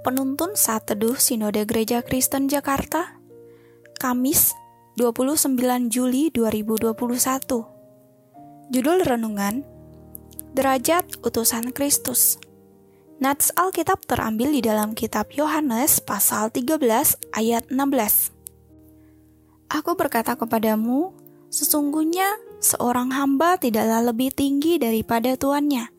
Penuntun Saat Teduh Sinode Gereja Kristen Jakarta Kamis 29 Juli 2021 Judul Renungan Derajat Utusan Kristus. Nats Alkitab terambil di dalam kitab Yohanes pasal 13 ayat 16 Aku berkata kepadamu, sesungguhnya seorang hamba tidaklah lebih tinggi daripada tuannya,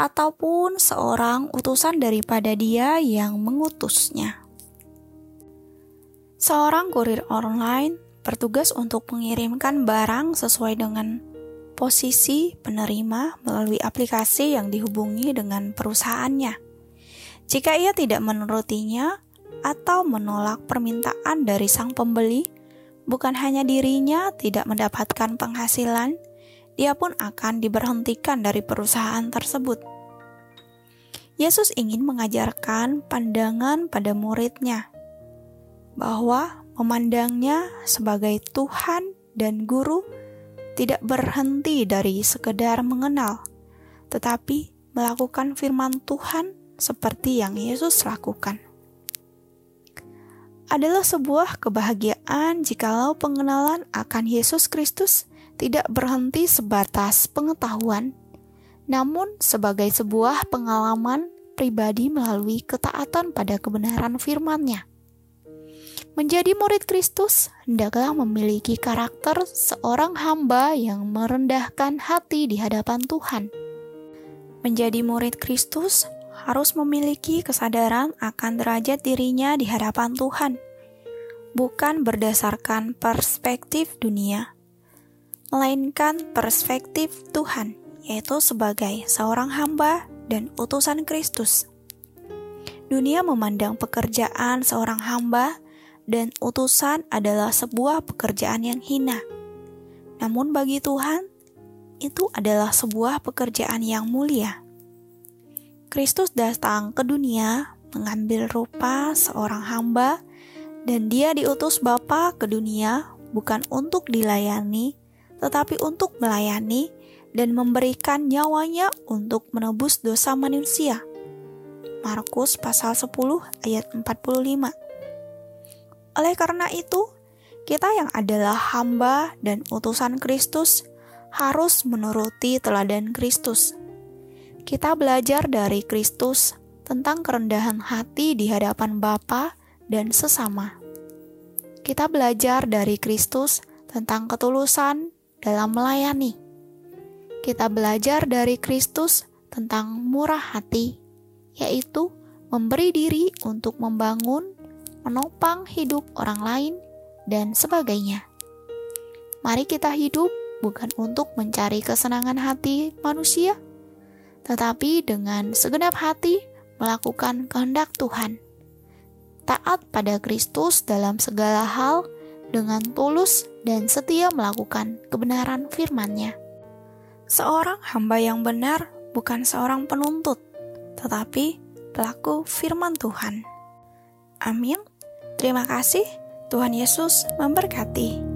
ataupun seorang utusan daripada dia yang mengutusnya. Seorang kurir online bertugas untuk mengirimkan barang sesuai dengan posisi penerima melalui aplikasi yang dihubungi dengan perusahaannya. Jika ia tidak menurutinya atau menolak permintaan dari sang pembeli, bukan hanya dirinya tidak mendapatkan penghasilan, dia pun akan diberhentikan dari perusahaan tersebut. Yesus ingin mengajarkan pandangan pada muridnya bahwa memandangnya sebagai Tuhan dan guru tidak berhenti dari sekedar mengenal, tetapi melakukan firman Tuhan seperti yang Yesus lakukan. Adalah sebuah kebahagiaan jikalau pengenalan akan Yesus Kristus tidak berhenti sebatas pengetahuan, namun sebagai sebuah pengalaman pribadi melalui ketaatan pada kebenaran firman-Nya. Menjadi murid Kristus hendaklah memiliki karakter seorang hamba yang merendahkan hati di hadapan Tuhan. Menjadi murid Kristus harus memiliki kesadaran akan derajat dirinya di hadapan Tuhan, bukan berdasarkan perspektif dunia, melainkan perspektif Tuhan yaitu sebagai seorang hamba dan utusan Kristus. Dunia memandang pekerjaan seorang hamba dan utusan adalah sebuah pekerjaan yang hina. Namun bagi Tuhan, itu adalah sebuah pekerjaan yang mulia. Kristus datang ke dunia mengambil rupa seorang hamba dan dia diutus Bapa ke dunia bukan untuk dilayani, tetapi untuk melayani dan memberikan nyawanya untuk menebus dosa manusia. Markus pasal 10 ayat 45. Oleh karena itu, kita yang adalah hamba dan utusan Kristus harus menuruti teladan Kristus. Kita belajar dari Kristus tentang kerendahan hati di hadapan Bapa dan sesama. Kita belajar dari Kristus tentang ketulusan dalam melayani kita belajar dari Kristus tentang murah hati, yaitu memberi diri untuk membangun, menopang hidup orang lain, dan sebagainya. Mari kita hidup bukan untuk mencari kesenangan hati manusia, tetapi dengan segenap hati melakukan kehendak Tuhan. Taat pada Kristus dalam segala hal dengan tulus dan setia melakukan kebenaran firman-Nya. Seorang hamba yang benar bukan seorang penuntut, tetapi pelaku firman Tuhan. Amin. Terima kasih. Tuhan Yesus memberkati.